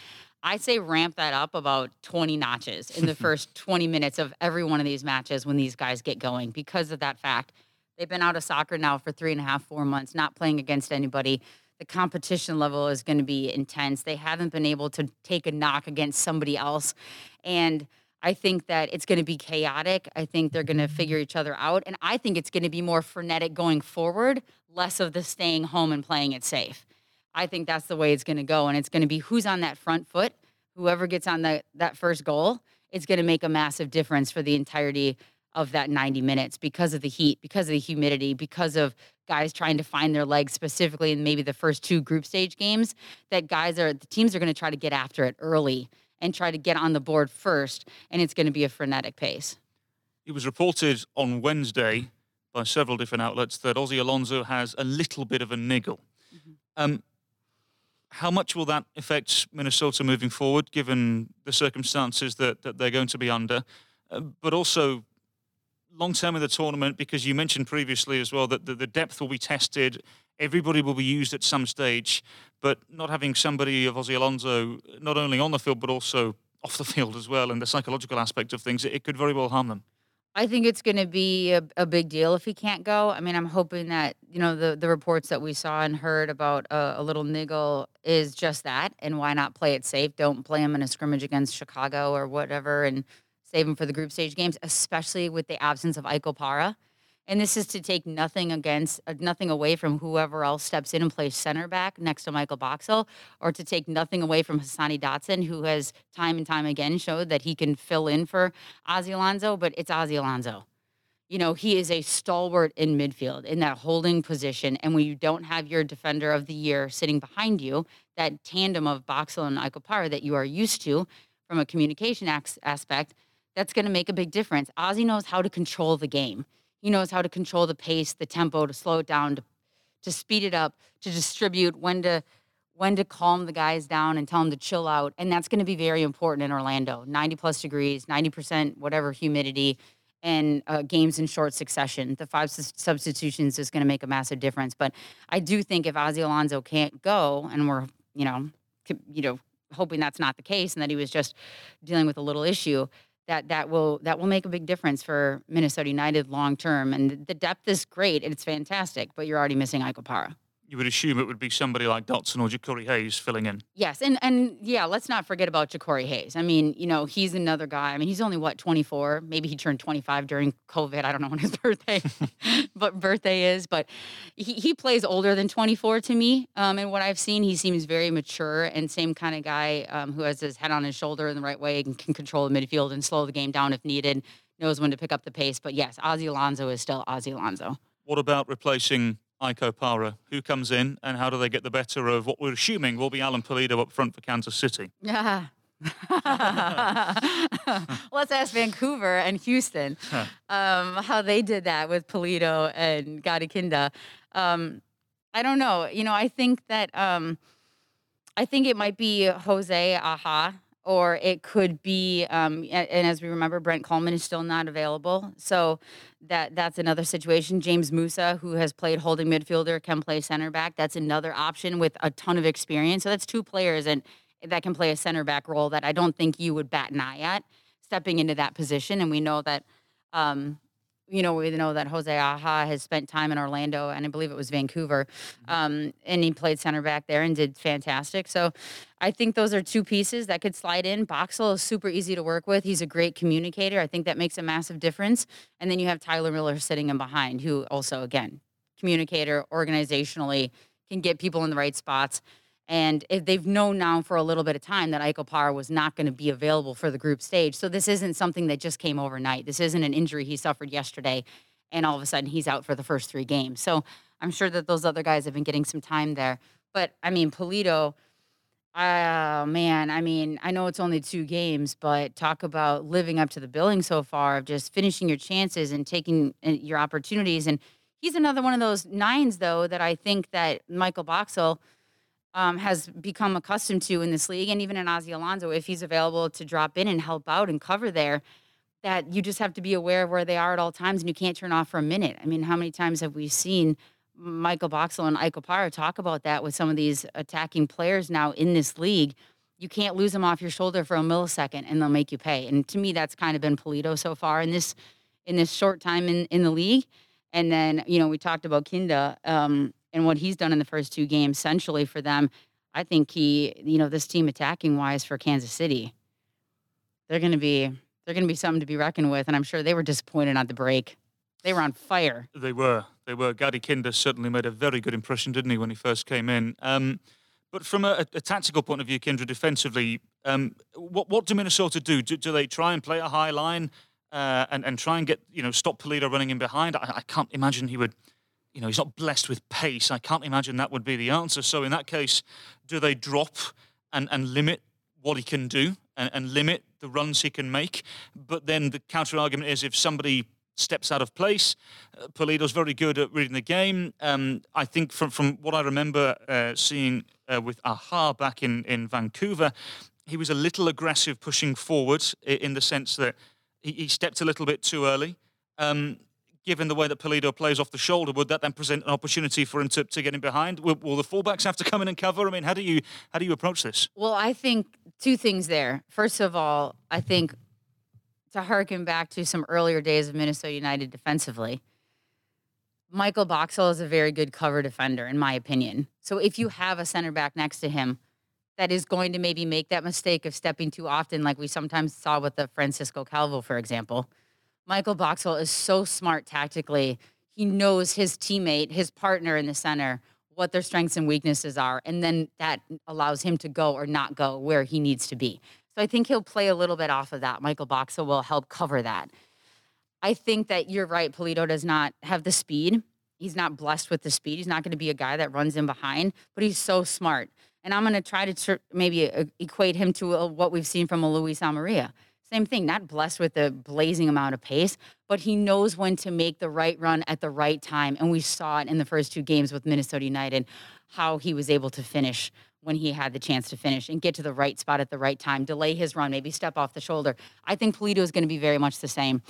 I say ramp that up about 20 notches in the first 20 minutes of every one of these matches when these guys get going because of that fact. They've been out of soccer now for three and a half, four months, not playing against anybody. The competition level is going to be intense. They haven't been able to take a knock against somebody else. And I think that it's going to be chaotic. I think they're going to figure each other out. And I think it's going to be more frenetic going forward, less of the staying home and playing it safe. I think that's the way it's going to go. And it's going to be who's on that front foot. Whoever gets on the, that first goal is going to make a massive difference for the entirety of that 90 minutes because of the heat, because of the humidity, because of guys trying to find their legs specifically in maybe the first two group stage games. That guys are, the teams are going to try to get after it early and try to get on the board first. And it's going to be a frenetic pace. It was reported on Wednesday by several different outlets that Ozzie Alonso has a little bit of a niggle. Mm-hmm. Um, how much will that affect Minnesota moving forward, given the circumstances that, that they're going to be under? Uh, but also, long term in the tournament, because you mentioned previously as well that the, the, depth will be tested, everybody will be used at some stage, but not having somebody of Ozzie Alonso not only on the field but also off the field as well, and the psychological aspect of things, it, could very well harm them. I think it's going to be a, a, big deal if he can't go. I mean, I'm hoping that you know the the reports that we saw and heard about a, a little niggle is just that, and why not play it safe? Don't play him in a scrimmage against Chicago or whatever, and save him for the group stage games, especially with the absence of Ike Opara. And this is to take nothing against, uh, nothing away from whoever else steps in and plays center back next to Michael Boxall, or to take nothing away from Hassani Dotson, who has time and time again showed that he can fill in for Ozzie Alonso, but it's Ozzie Alonso. You know, he is a stalwart in midfield in that holding position. And when you don't have your defender of the year sitting behind you, that tandem of Boxall and Ike Opara that you are used to from a communication aspect, that's going to make a big difference. Ozzie knows how to control the game. He knows how to control the pace, the tempo, to slow it down, to, to speed it up, to distribute, when to when to calm the guys down and tell them to chill out. And that's going to be very important in Orlando. 90 plus degrees, 90% whatever humidity, and uh, games in short succession. The five substitutions is going to make a massive difference. But I do think if Ozzie Alonso can't go, and we're you know you know hoping that's not the case, and that he was just dealing with a little issue, that that will that will make a big difference for Minnesota United long term. And the depth is great; it's fantastic, but you're already missing Ike Opara you would assume it would be somebody like Dotson or Jacori Hayes filling in. Yes, and and yeah, let's not forget about Jacori Hayes. I mean, you know, he's another guy. I mean, he's only what 24. Maybe he turned 25 during COVID. I don't know when his birthday, but birthday is. But he, he plays older than 24 to me. Um, and what I've seen, he seems very mature and same kind of guy um, who has his head on his shoulder in the right way and can control the midfield and slow the game down if needed. Knows when to pick up the pace. But yes, Ozzie Alonso is still Ozzie Alonso. What about replacing Ike Opara. Who comes in and how do they get the better of what we're assuming will be Alan Pulido up front for Kansas City? Yeah. Let's ask Vancouver and Houston um, how they did that with Pulido and Gadi Kinda. Um, I don't know. You know, I think that um, I think it might be Jose Aja or it could be um, and as we remember Brent Kallman is still not available. So that that's another situation. James musa who has played holding midfielder can play center back. That's another option with a ton of experience. So that's two players and that can play a center back role that i don't think you would bat an eye at stepping into that position. And we know that, um, you know, we know that Jose Aja has spent time in Orlando and I believe it was Vancouver. Um, and he played center back there and did fantastic. So I think those are two pieces that could slide in. Boxall is super easy to work with. He's a great communicator. I think that makes a massive difference. And then you have Tyler Miller sitting in behind, who also, again, communicator organizationally can get people in the right spots. And they've known now for a little bit of time that Opara was not going to be available for the group stage. So this isn't something that just came overnight. This isn't an injury he suffered yesterday and all of a sudden he's out for the first three games. So I'm sure that those other guys have been getting some time there. But I mean, Pulido, oh man, I mean, I know it's only two games, but talk about living up to the billing so far of just finishing your chances and taking uh, your opportunities. And he's another one of those nines, though, that I think that Michael Boxall – um, has become accustomed to in this league, and even in Ozzie Alonso, if he's available to drop in and help out and cover there, that you just have to be aware of where they are at all times, and you can't turn off for a minute. I mean, how many times have we seen Michael Boxall and Ike Opara talk about that with some of these attacking players now in this league? You can't lose them off your shoulder for a millisecond, and they'll make you pay. And to me, that's kind of been Pulido so far in this in this short time in in the league. And then you know we talked about Kinda. Um, and what he's done in the first two games centrally for them, I think he, you know, this team attacking wise for Kansas City, they're going to be they're going to be something to be reckoned with, and I'm sure they were disappointed at the break. They were on fire. They were. They were. Gadi Kinda certainly made a very good impression, didn't he, when he first came in? Um, but from a, a, tactical point of view, Kyndra, defensively, um, what what do Minnesota do? do? do? they try and play a high line uh, and and try and get you know stop Pulido running in behind? I, I can't imagine he would you know, he's not blessed with pace. I can't imagine that would be the answer. So in that case, do they drop and, and limit what he can do and, and limit the runs he can make? But then the counter argument is if somebody steps out of place, uh, Pulido's very good at reading the game. Um, I think from, from what I remember uh, seeing uh, with Aja back in, in Vancouver, he was a little aggressive pushing forward in the sense that he, he stepped a little bit too early. Um, given the way that Pulido plays off the shoulder, would that then present an opportunity for him to, to get in behind? Will, will, the fullbacks have to come in and cover? I mean, how do you how do you approach this? Well, I think two things there. First of all, I think to harken back to some earlier days of Minnesota United defensively, Michael Boxall is a very good cover defender, in my opinion. So if you have a center back next to him that is going to maybe make that mistake of stepping too often, like we sometimes saw with the Francisco Calvo, for example Michael Boxall is so smart tactically. He knows his teammate, his partner in the center, what their strengths and weaknesses are, and then that allows him to go or not go where he needs to be. So I think he'll play a little bit off of that. Michael Boxall will help cover that. I think that you're right. Pulido does not have the speed. He's not blessed with the speed. He's not going to be a guy that runs in behind, but he's so smart. And I'm going to try to maybe uh, equate him to uh, what we've seen from a Luis Amarilla. Same thing, not blessed with a blazing amount of pace, but he knows when to make the right run at the right time. And we saw it in the first two games with Minnesota United, how he was able to finish when he had the chance to finish and get to the right spot at the right time, delay his run, maybe step off the shoulder. I think Pulido is going to be very much the same.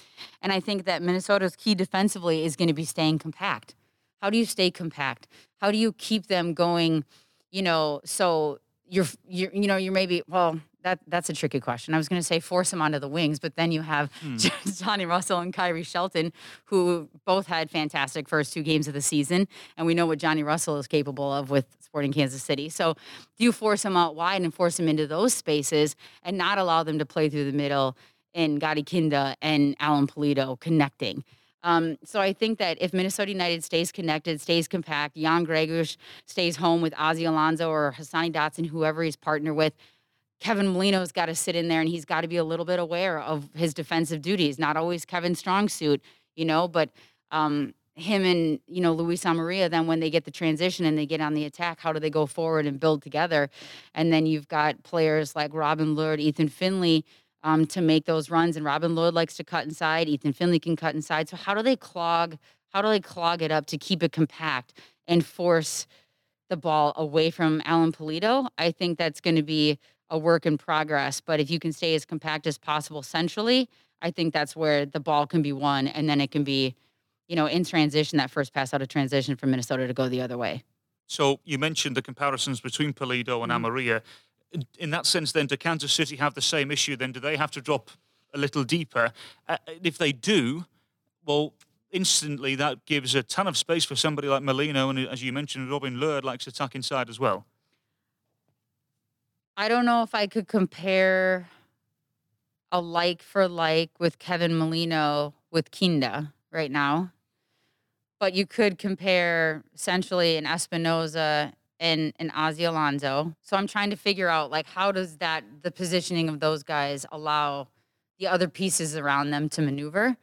And I think that Minnesota's key defensively is going to be staying compact. How do you stay compact? How do you keep them going, you know, so you're, you're you know, you're maybe, well, that that's a tricky question. I was going to say force him onto the wings, but then you have hmm. Johnny Russell and Khiry Shelton, who both had fantastic first two games of the season, and we know what Johnny Russell is capable of with Sporting Kansas City. So, do you force him out wide and force him into those spaces, and not allow them to play through the middle in Gadi Kinda and Alan Pulido connecting? Um, so I think that if Minnesota United stays connected, stays compact, Jan Gregus stays home with Ozzy Alonso or Hassani Dotson, whoever he's partnered with, Kevin Molino's got to sit in there and he's got to be a little bit aware of his defensive duties. Not always Kevin's strong suit, you know, but um, him and, you know, Luis Amarilla, then when they get the transition and they get on the attack, how do they go forward and build together? And then you've got players like Robin Lod, Ethan Finlay um, to make those runs. And Robin Lod likes to cut inside. Ethan Finlay can cut inside. So how do they clog? How do they clog it up to keep it compact and force the ball away from Alan Pulido? I think that's going to be a work in progress. But if you can stay as compact as possible centrally, I think that's where the ball can be won, and then it can be, you know, in transition that first pass out of transition from Minnesota to go the other way. So you mentioned the comparisons between Pulido and mm-hmm. Amarilla. In that sense, then, do Kansas City have the same issue? Then, do they have to drop a little deeper. Uh, if they do, well, instantly that gives a ton of space for somebody like Molino, and as you mentioned, Robin Lod likes to tuck inside as well. I don't know if I could compare a like for like with Kevin Molino with Kinda right now. But you could compare essentially an Espinoza and an Ozzy Alonso. So I'm trying to figure out like how does that the positioning of those guys allow the other pieces around them to maneuver.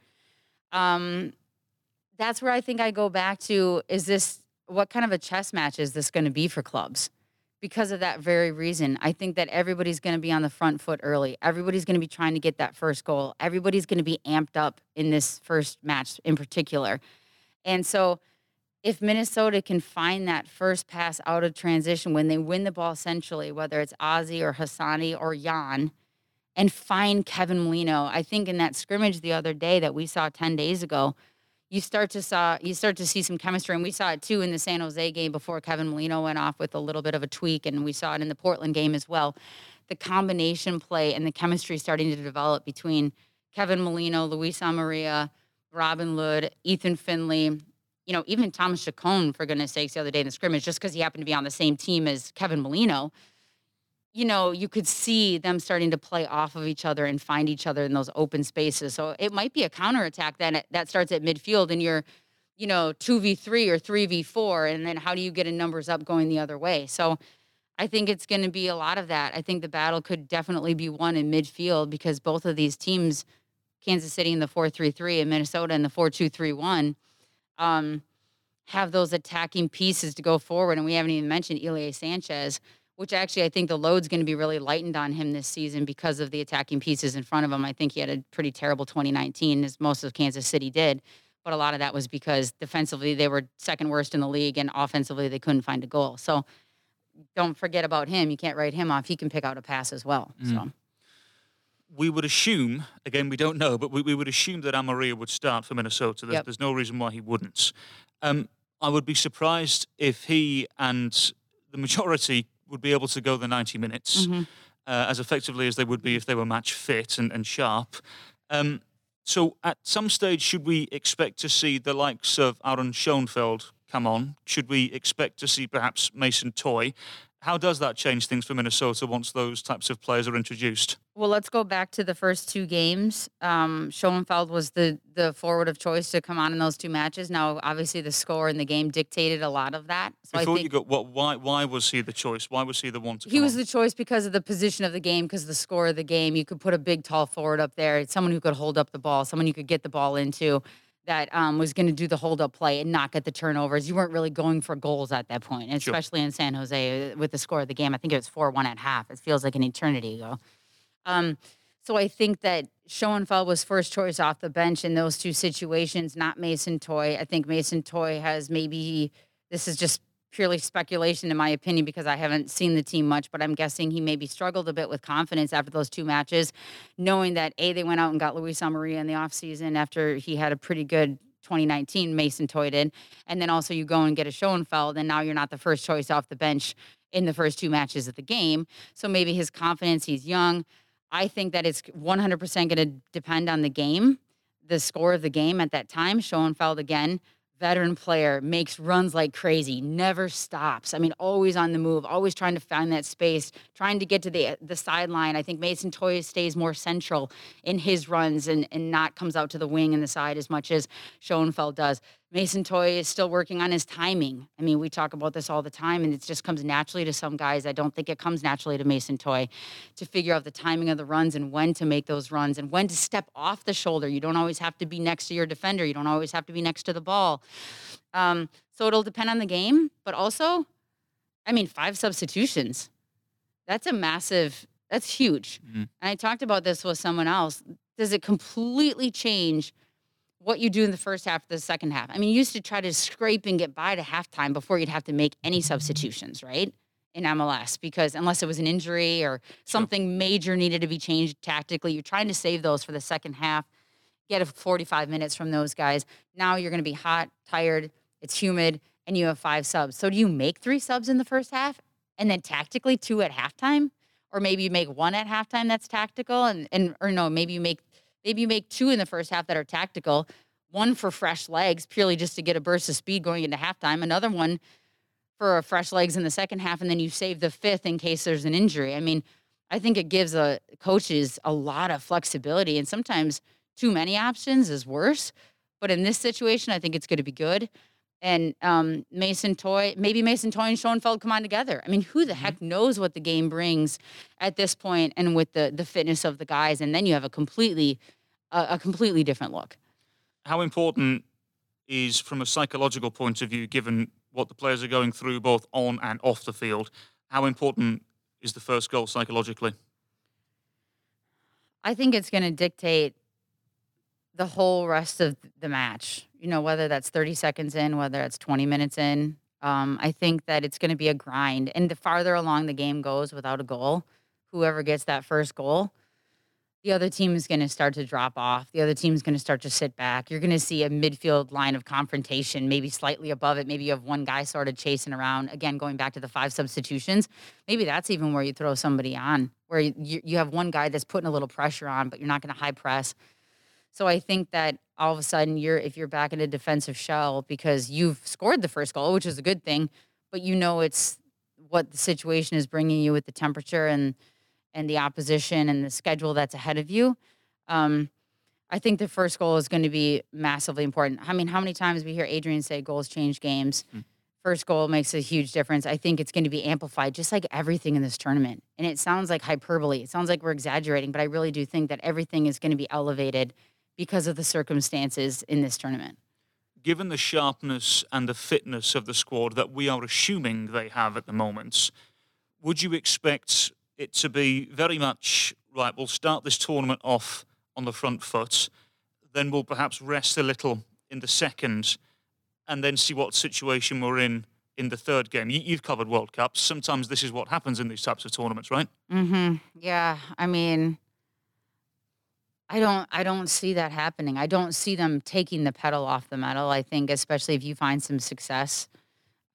Um, that's where I think I go back to is this what kind of a chess match is this going to be for clubs? Because of that very reason, I think that everybody's going to be on the front foot early. Everybody's going to be trying to get that first goal. Everybody's going to be amped up in this first match in particular. And so, if Minnesota can find that first pass out of transition when they win the ball centrally, whether it's Ozzy or Hassani or Jan, and find Kevin Molino, I think in that scrimmage the other day that we saw 10 days ago, you start to saw you start to see some chemistry, and we saw it too in the San Jose game before Kevin Molino went off with a little bit of a tweak, and we saw it in the Portland game as well. The combination play and the chemistry starting to develop between Kevin Molino, Luis Amarilla, Robin Lod, Ethan Finlay, you know, even Thomas Chacon, for goodness sakes, the other day in the scrimmage, just because he happened to be on the same team as Kevin Molino you know, you could see them starting to play off of each other and find each other in those open spaces. So it might be a counterattack then that starts at midfield and you're, you know, 2v3 or 3v4. And then how do you get a numbers up going the other way? So I think it's going to be a lot of that. I think the battle could definitely be won in midfield because both of these teams, Kansas City in the 4 3 3 and Minnesota in the 4 2 3 1, um, have those attacking pieces to go forward. And we haven't even mentioned Ilie Sanchez which actually I think the load's going to be really lightened on him this season because of the attacking pieces in front of him. I think he had a pretty terrible 2019, as most of Kansas City did. But a lot of that was because defensively they were second worst in the league, and offensively they couldn't find a goal. So don't forget about him. You can't write him off. He can pick out a pass as well. Mm. So we would assume, again, we don't know, but we, we would assume that Amarilla would start for Minnesota. There's, yep. there's no reason why he wouldn't. Um, I would be surprised if he and the majority would be able to go the 90 minutes mm-hmm. uh, as effectively as they would be if they were match fit and, and sharp. Um, so at some stage, should we expect to see the likes of Aaron Schoenfeld come on? Should we expect to see perhaps Mason Toye? How does that change things for Minnesota once those types of players are introduced? Well, let's go back to the first two games. Um, Schoenfeld was the the forward of choice to come on in those two matches. Now, obviously, the score in the game dictated a lot of that. So Before I think you go, what, why why was he the choice? Why was he the one to? He was on? the choice because of the position of the game, because of the score of the game. You could put a big, tall forward up there. Someone who could hold up the ball, someone you could get the ball into that um, was going to do the hold up play and not get the turnovers. You weren't really going for goals at that point, especially sure. in San Jose uh, with the score of the game. I think it was 4 1 at half. It feels like an eternity ago. Um, so I think that Schoenfeld was first choice off the bench in those two situations, not Mason Toye. I think Mason Toye has maybe, this is just purely speculation in my opinion because I haven't seen the team much, but I'm guessing he maybe struggled a bit with confidence after those two matches, knowing that A, they went out and got Luis Amarilla in the offseason after he had a pretty good 2019, Mason Toye did. And then also you go and get a Schoenfeld, and now you're not the first choice off the bench in the first two matches of the game. So maybe his confidence, he's young. I think that it's 100% going to depend on the game, the score of the game at that time. Schoenfeld again veteran player, makes runs like crazy, never stops. I mean, always on the move, always trying to find that space, trying to get to the the sideline. I think Mason Toye stays more central in his runs and, and not comes out to the wing and the side as much as Schoenfeld does. Mason Toye is still working on his timing. I mean, we talk about this all the time, and it just comes naturally to some guys. I don't think it comes naturally to Mason Toye to figure out the timing of the runs and when to make those runs and when to step off the shoulder. You don't always have to be next to your defender, you don't always have to be next to the ball. Um, so it'll depend on the game, but also, I mean, five substitutions. That's a massive, that's huge. Mm-hmm. And I talked about this with someone else. Does it completely change? What you do in the first half the second half. I mean, you used to try to scrape and get by to halftime before you'd have to make any substitutions, right? In MLS, because unless it was an injury or something sure. major needed to be changed tactically, you're trying to save those for the second half. Get a 45 minutes from those guys. Now you're going to be hot, tired, it's humid, and you have five subs. So do you make three subs in the first half and then tactically two at halftime? Or maybe you make one at halftime that's tactical and, and or no, maybe you make Maybe you make two in the first half that are tactical, one for fresh legs, purely just to get a burst of speed going into halftime, another one for fresh legs in the second half, and then you save the fifth in case there's an injury. I mean, I think it gives a coaches a lot of flexibility, and sometimes too many options is worse. But in this situation, I think it's going to be good. And um, Mason Toye, maybe Mason Toye and Schoenfeld come on together. I mean, who the Mhm. heck knows what the game brings at this point, and with the the fitness of the guys, and then you have a completely a, a completely different look. How important is, from a psychological point of view, given what the players are going through both on and off the field, how important is the first goal psychologically? I think it's going to dictate the whole rest of the match. You know, whether that's 30 seconds in, whether it's 20 minutes in. Um, I think that it's going to be a grind. And the farther along the game goes without a goal, whoever gets that first goal, the other team is going to start to drop off. The other team is going to start to sit back. You're going to see a midfield line of confrontation, maybe slightly above it. Maybe you have one guy sort of chasing around. Again, going back to the five substitutions, maybe that's even where you throw somebody on, where you, you have one guy that's putting a little pressure on, but you're not going to high press. So I think that all of a sudden you're if you're back in a defensive shell because you've scored the first goal, which is a good thing, but you know it's what the situation is bringing you with the temperature and and the opposition and the schedule that's ahead of you. Um, I think the first goal is going to be massively important. I mean, how many times we hear Adrian say goals change games? Hmm. First goal makes a huge difference. I think it's going to be amplified, just like everything in this tournament. And it sounds like hyperbole. It sounds like we're exaggerating, but I really do think that everything is going to be elevated because of the circumstances in this tournament. Given the sharpness and the fitness of the squad that we are assuming they have at the moment, would you expect it to be very much right? We'll start this tournament off on the front foot, then we'll perhaps rest a little in the second, and then see what situation we're in in the third game. You, you've covered World Cups. Sometimes this is what happens in these types of tournaments, right? Mm-hmm. Yeah. I mean, I don't I don't see that happening. I don't see them taking the pedal off the metal. I think especially if you find some success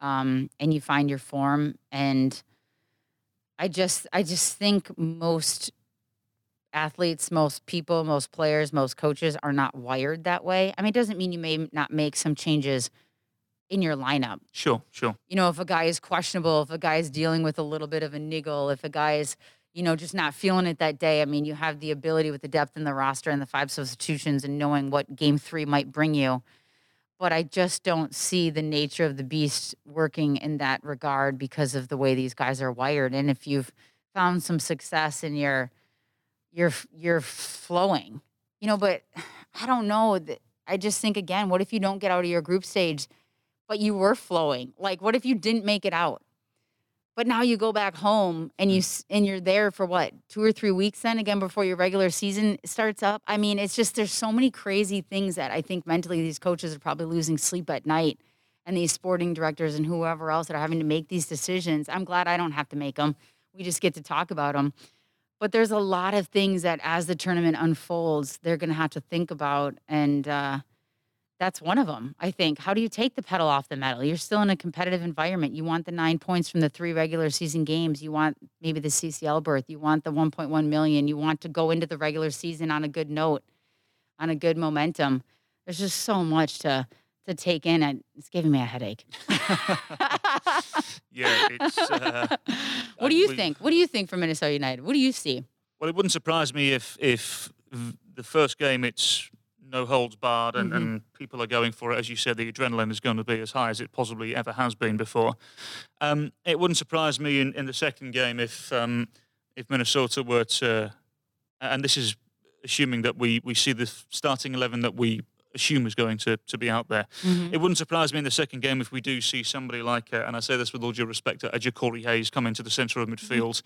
um, and you find your form and I just I just think most athletes, most people, most players, most coaches are not wired that way. I mean, it doesn't mean you may not make some changes in your lineup Sure, sure. you know, if a guy is questionable, if a guy is dealing with a little bit of a niggle, if a guy is, you know, just not feeling it that day, I mean, you have the ability with the depth in the roster and the five substitutions and knowing what game three might bring you. But I just don't see the nature of the beast working in that regard because of the way these guys are wired. And if you've found some success and you're you're you're flowing, you know, but I don't know. I just think again, what if you don't get out of your group stage? but you were flowing. Like, what if you didn't make it out? But now you go back home and you and you're there for what two or three weeks then again before your regular season starts up. I mean, it's just there's so many crazy things that I think mentally these coaches are probably losing sleep at night, and these sporting directors and whoever else that are having to make these decisions. I'm glad I don't have to make them. We just get to talk about them. But there's a lot of things that as the tournament unfolds, they're going to have to think about and. Uh, that's one of them, I think. How do you take the pedal off the metal? You're still in a competitive environment. You want the nine points from the three regular season games. You want maybe the CCL berth. You want the 1.1 million. You want to go into the regular season on a good note, on a good momentum. There's just so much to to take in, and it's giving me a headache. Yeah, it's. Uh, what do you think? What do you think for Minnesota United? What do you see? Well, it wouldn't surprise me if if the first game it's no holds barred and, Mhm. and people are going for it. As you said, the adrenaline is going to be as high as it possibly ever has been before. Um, it wouldn't surprise me in, in the second game if um, if Minnesota were to, and this is assuming that we we see the starting eleven that we assume is going to, to be out there. It wouldn't surprise me in the second game if we do see somebody like, uh, and I say this with all due respect, a Jacori Hayes come into the centre of midfield.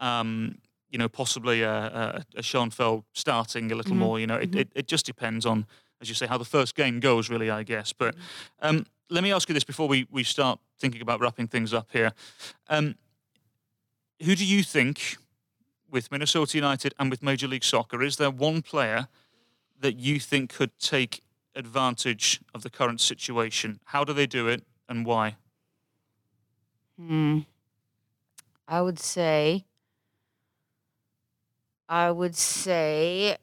Um, you know, possibly a, a, a Schoenfeld starting a little Mhm. more. You know, it, it, it just depends on, as you say, how the first game goes, really, I guess. But um, let me ask you this before we, we start thinking about wrapping things up here. Um, who do you think, with Minnesota United and with Major League Soccer, is there one player that you think could take advantage of the current situation? How do they do it and why? Hmm. I would say. I would say.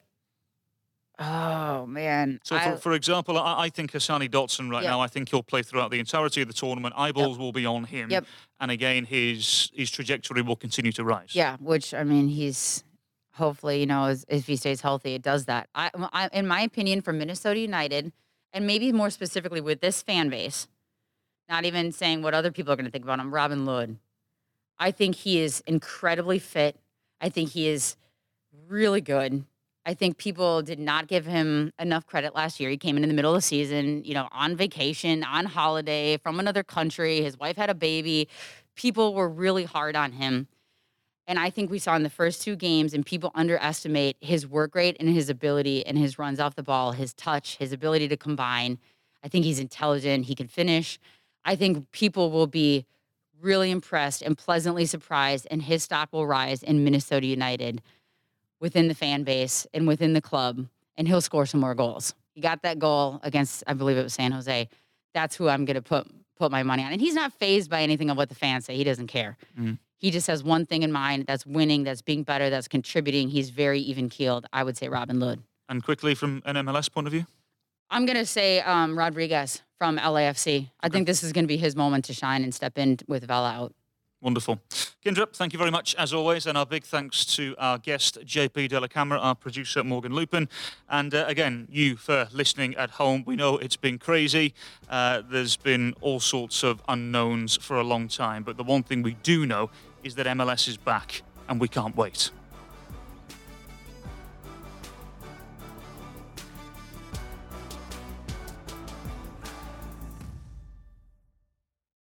Oh man. So, I- for, for example, I, I think Hassani Dotson right Yep. now, I think he'll play throughout the entirety of the tournament. Eyeballs will be on him. Yep. And again, his his trajectory will continue to rise. Yeah, which I mean, he's hopefully, you know, as, if he stays healthy, it does that. I, I, in my opinion, for Minnesota United, and maybe more specifically with this fan base, not even saying what other people are going to think about him, Robin Lod. I think he is incredibly fit. I think he is really good. I think people did not give him enough credit last year. He came in in the middle of the season, you know, on vacation, on holiday, from another country. His wife had a baby. People were really hard on him. And I think we saw in the first two games, and people underestimate his work rate and his ability and his runs off the ball, his touch, his ability to combine. I think he's intelligent. He can finish. I think people will be really impressed and pleasantly surprised, and his stock will rise in Minnesota United within the fan base and within the club, and he'll score some more goals. He got that goal against, I believe it was San Jose. That's who I'm going to put put my money on. And he's not phased by anything of what the fans say. He doesn't care. Mhm. He just has one thing in mind. That's winning. That's being better. That's contributing. He's very even keeled. I would say Robin Lod. And quickly, from an MLS point of view, I'm going to say um, Rodriguez from LAFC. I think this is going to be his moment to shine and step in with Vela out. Wonderful. Kyndra, thank you very much as always, and our big thanks to our guest JP Dellacamera, our producer Morgan Lupin, and uh, again you for listening at home. We know it's been crazy. Uh, there's been all sorts of unknowns for a long time, but the one thing we do know is that MLS is back, and we can't wait.